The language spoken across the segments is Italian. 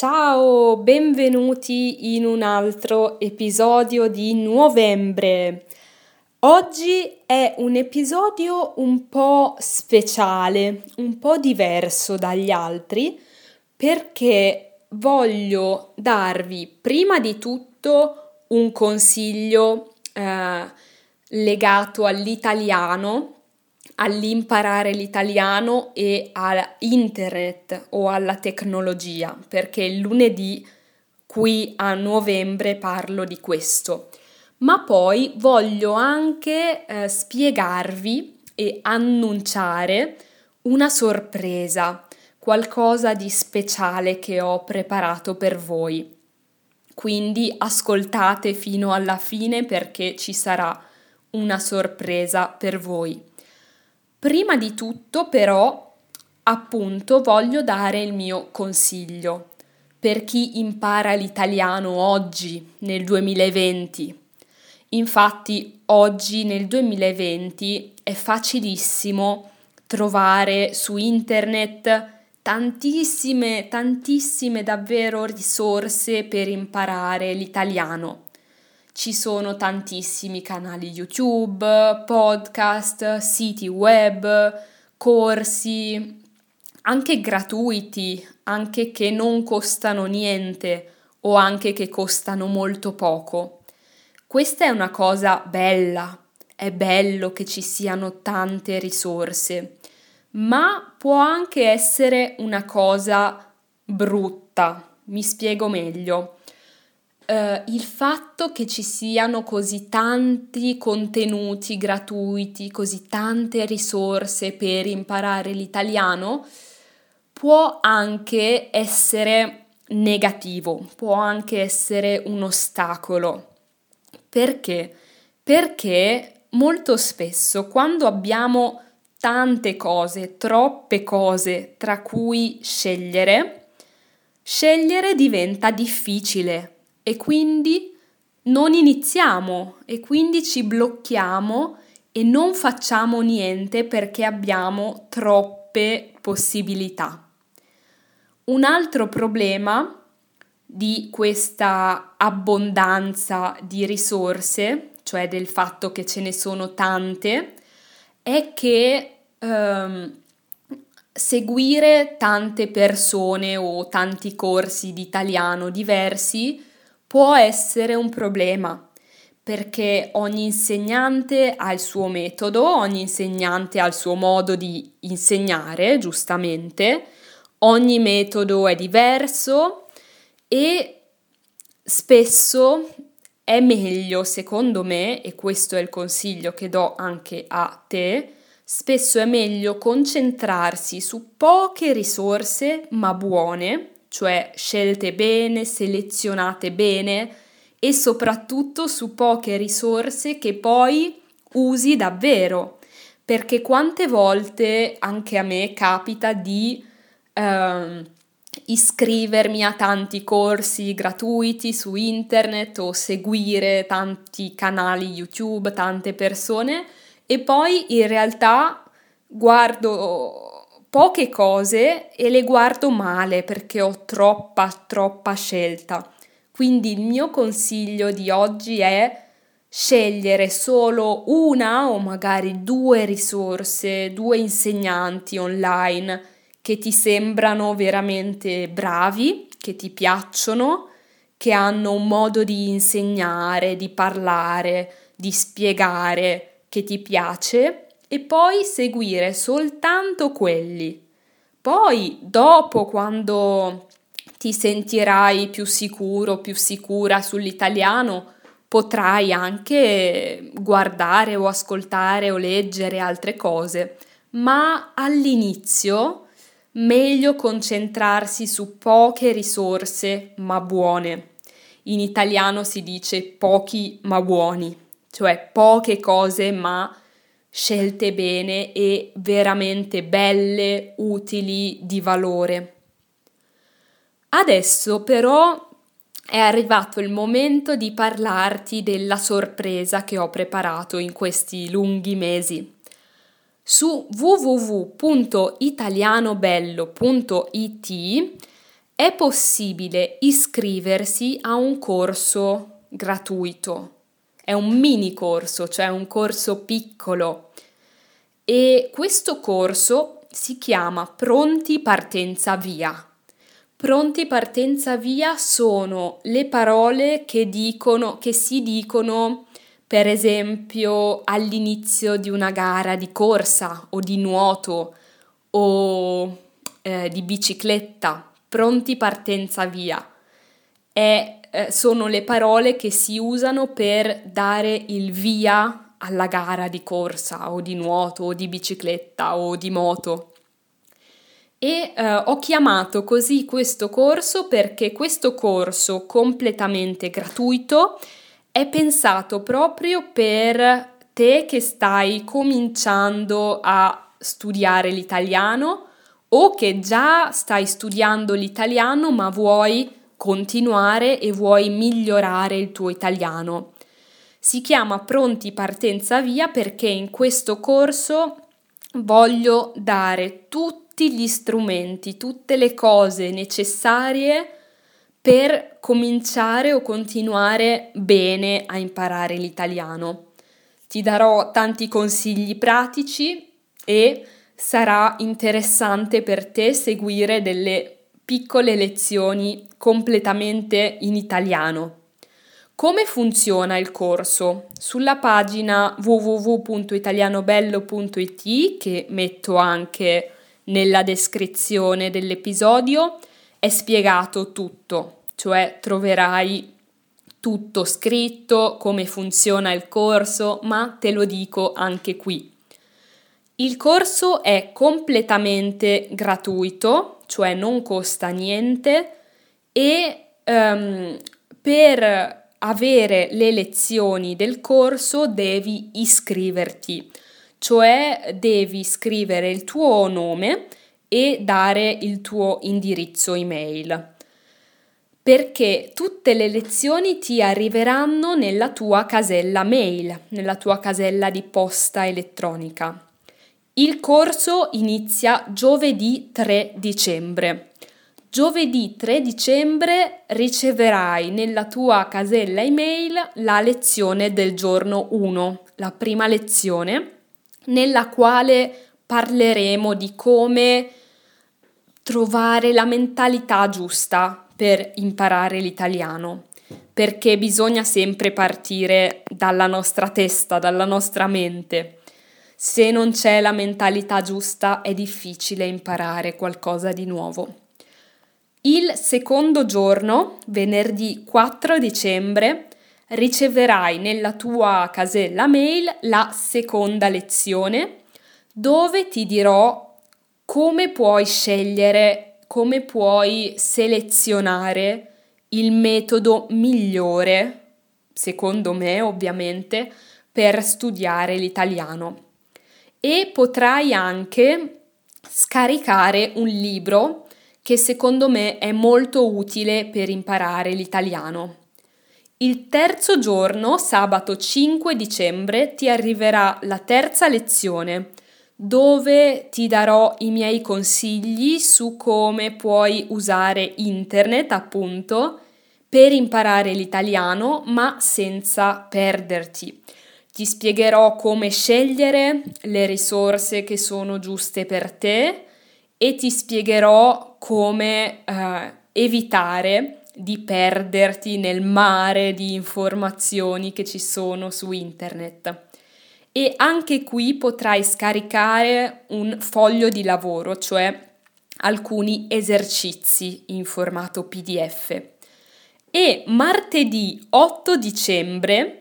Ciao, benvenuti in un altro episodio di novembre. Oggi è un episodio un po' speciale, un po' diverso dagli altri perché voglio darvi prima di tutto un consiglio eh, legato all'italiano all'imparare l'italiano e a internet o alla tecnologia, perché il lunedì qui a novembre parlo di questo. Ma poi voglio anche eh, spiegarvi e annunciare una sorpresa, qualcosa di speciale che ho preparato per voi. Quindi ascoltate fino alla fine perché ci sarà una sorpresa per voi. Prima di tutto però, appunto, voglio dare il mio consiglio per chi impara l'italiano oggi, nel 2020. Infatti, oggi nel 2020 è facilissimo trovare su internet tantissime, tantissime davvero risorse per imparare l'italiano. Ci sono tantissimi canali YouTube, podcast, siti web, corsi, anche gratuiti, anche che non costano niente o anche che costano molto poco. Questa è una cosa bella, è bello che ci siano tante risorse, ma può anche essere una cosa brutta. Mi spiego meglio eh, il fatto che ci siano così tanti contenuti gratuiti, così tante risorse per imparare l'italiano, può anche essere negativo, può anche essere un ostacolo. Perché? Perché molto spesso quando abbiamo tante cose, troppe cose tra cui scegliere, scegliere diventa difficile e quindi non iniziamo e quindi ci blocchiamo e non facciamo niente perché abbiamo troppe possibilità. Un altro problema di questa abbondanza di risorse, cioè del fatto che ce ne sono tante, è che ehm, seguire tante persone o tanti corsi di italiano diversi può essere un problema perché ogni insegnante ha il suo metodo, ogni insegnante ha il suo modo di insegnare, giustamente, ogni metodo è diverso e spesso è meglio, secondo me, e questo è il consiglio che do anche a te, spesso è meglio concentrarsi su poche risorse ma buone cioè scelte bene, selezionate bene e soprattutto su poche risorse che poi usi davvero. Perché quante volte anche a me capita di eh, iscrivermi a tanti corsi gratuiti su internet o seguire tanti canali YouTube, tante persone e poi in realtà guardo poche cose e le guardo male perché ho troppa, troppa scelta. Quindi il mio consiglio di oggi è scegliere solo una o magari due risorse, due insegnanti online che ti sembrano veramente bravi, che ti piacciono, che hanno un modo di insegnare, di parlare, di spiegare che ti piace e poi seguire soltanto quelli. Poi, dopo, quando ti sentirai più sicuro, più sicura sull'italiano, potrai anche guardare o ascoltare o leggere altre cose, ma all'inizio meglio concentrarsi su poche risorse ma buone. In italiano si dice pochi ma buoni, cioè poche cose ma buone scelte bene e veramente belle, utili, di valore. Adesso però è arrivato il momento di parlarti della sorpresa che ho preparato in questi lunghi mesi. Su www.italianobello.it è possibile iscriversi a un corso gratuito. È un mini corso, cioè un corso piccolo. E questo corso si chiama Pronti partenza via. Pronti partenza via sono le parole che dicono che si dicono per esempio all'inizio di una gara di corsa o di nuoto o eh, di bicicletta, pronti partenza via. E, eh, sono le parole che si usano per dare il via alla gara di corsa o di nuoto o di bicicletta o di moto. E eh, ho chiamato così questo corso perché questo corso completamente gratuito è pensato proprio per te che stai cominciando a studiare l'italiano o che già stai studiando l'italiano ma vuoi continuare e vuoi migliorare il tuo italiano. Si chiama Pronti Partenza Via perché in questo corso voglio dare tutti gli strumenti, tutte le cose necessarie per cominciare o continuare bene a imparare l'italiano. Ti darò tanti consigli pratici e sarà interessante per te seguire delle piccole lezioni completamente in italiano. Come funziona il corso? Sulla pagina www.italianobello.it che metto anche nella descrizione dell'episodio è spiegato tutto, cioè troverai tutto scritto, come funziona il corso, ma te lo dico anche qui. Il corso è completamente gratuito, cioè non costa niente e um, per avere le lezioni del corso devi iscriverti, cioè devi scrivere il tuo nome e dare il tuo indirizzo email perché tutte le lezioni ti arriveranno nella tua casella mail, nella tua casella di posta elettronica. Il corso inizia giovedì 3 dicembre. Giovedì 3 dicembre riceverai nella tua casella email la lezione del giorno 1, la prima lezione, nella quale parleremo di come trovare la mentalità giusta per imparare l'italiano, perché bisogna sempre partire dalla nostra testa, dalla nostra mente. Se non c'è la mentalità giusta è difficile imparare qualcosa di nuovo. Il secondo giorno, venerdì 4 dicembre, riceverai nella tua casella mail la seconda lezione dove ti dirò come puoi scegliere, come puoi selezionare il metodo migliore, secondo me ovviamente, per studiare l'italiano. E potrai anche scaricare un libro che secondo me è molto utile per imparare l'italiano. Il terzo giorno, sabato 5 dicembre, ti arriverà la terza lezione dove ti darò i miei consigli su come puoi usare internet, appunto, per imparare l'italiano, ma senza perderti. Ti spiegherò come scegliere le risorse che sono giuste per te e ti spiegherò come eh, evitare di perderti nel mare di informazioni che ci sono su internet e anche qui potrai scaricare un foglio di lavoro, cioè alcuni esercizi in formato PDF. E martedì 8 dicembre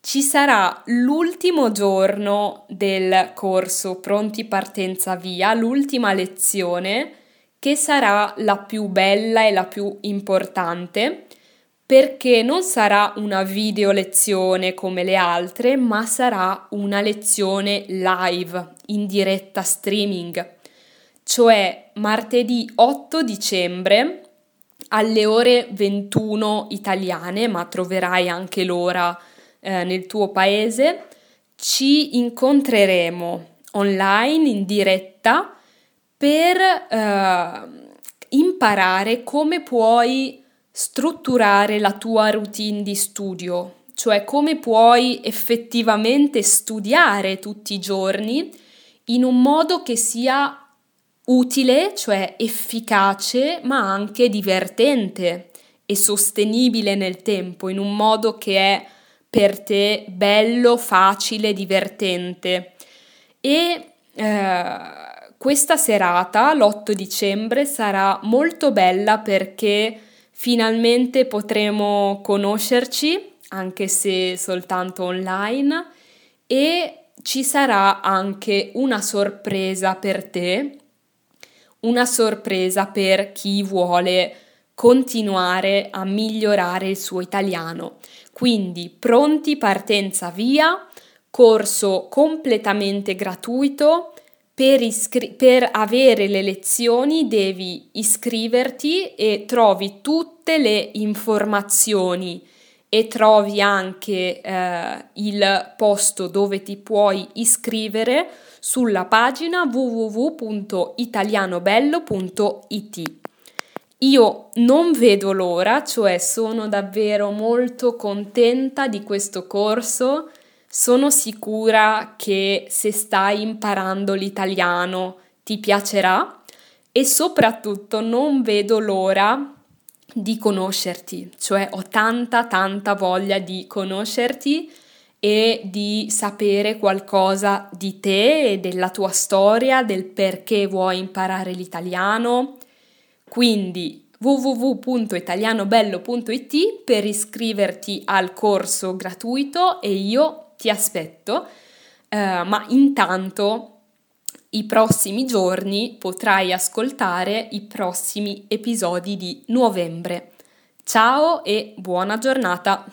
ci sarà l'ultimo giorno del corso Pronti Partenza Via, l'ultima lezione che sarà la più bella e la più importante perché non sarà una video lezione come le altre, ma sarà una lezione live, in diretta streaming, cioè martedì 8 dicembre alle ore 21 italiane, ma troverai anche l'ora eh, nel tuo paese, ci incontreremo online in diretta per eh, imparare come puoi strutturare la tua routine di studio, cioè come puoi effettivamente studiare tutti i giorni in un modo che sia utile, cioè efficace, ma anche divertente e sostenibile nel tempo, in un modo che è per te bello, facile, divertente. E eh, questa serata, l'8 dicembre, sarà molto bella perché finalmente potremo conoscerci, anche se soltanto online, e ci sarà anche una sorpresa per te, una sorpresa per chi vuole continuare a migliorare il suo italiano. Quindi pronti, partenza via, corso completamente gratuito. Per, iscri- per, avere le lezioni devi iscriverti e trovi tutte le informazioni e trovi anche eh, il posto dove ti puoi iscrivere sulla pagina www.italianobello.it. Io non vedo l'ora, cioè sono davvero molto contenta di questo corso. Sono sicura che se stai imparando l'italiano ti piacerà e soprattutto non vedo l'ora di conoscerti, cioè ho tanta tanta voglia di conoscerti e di sapere qualcosa di te e della tua storia, del perché vuoi imparare l'italiano quindi www.italianobello.it per iscriverti al corso gratuito e io ti aspetto, uh, ma intanto i prossimi giorni potrai ascoltare i prossimi episodi di novembre. Ciao e buona giornata!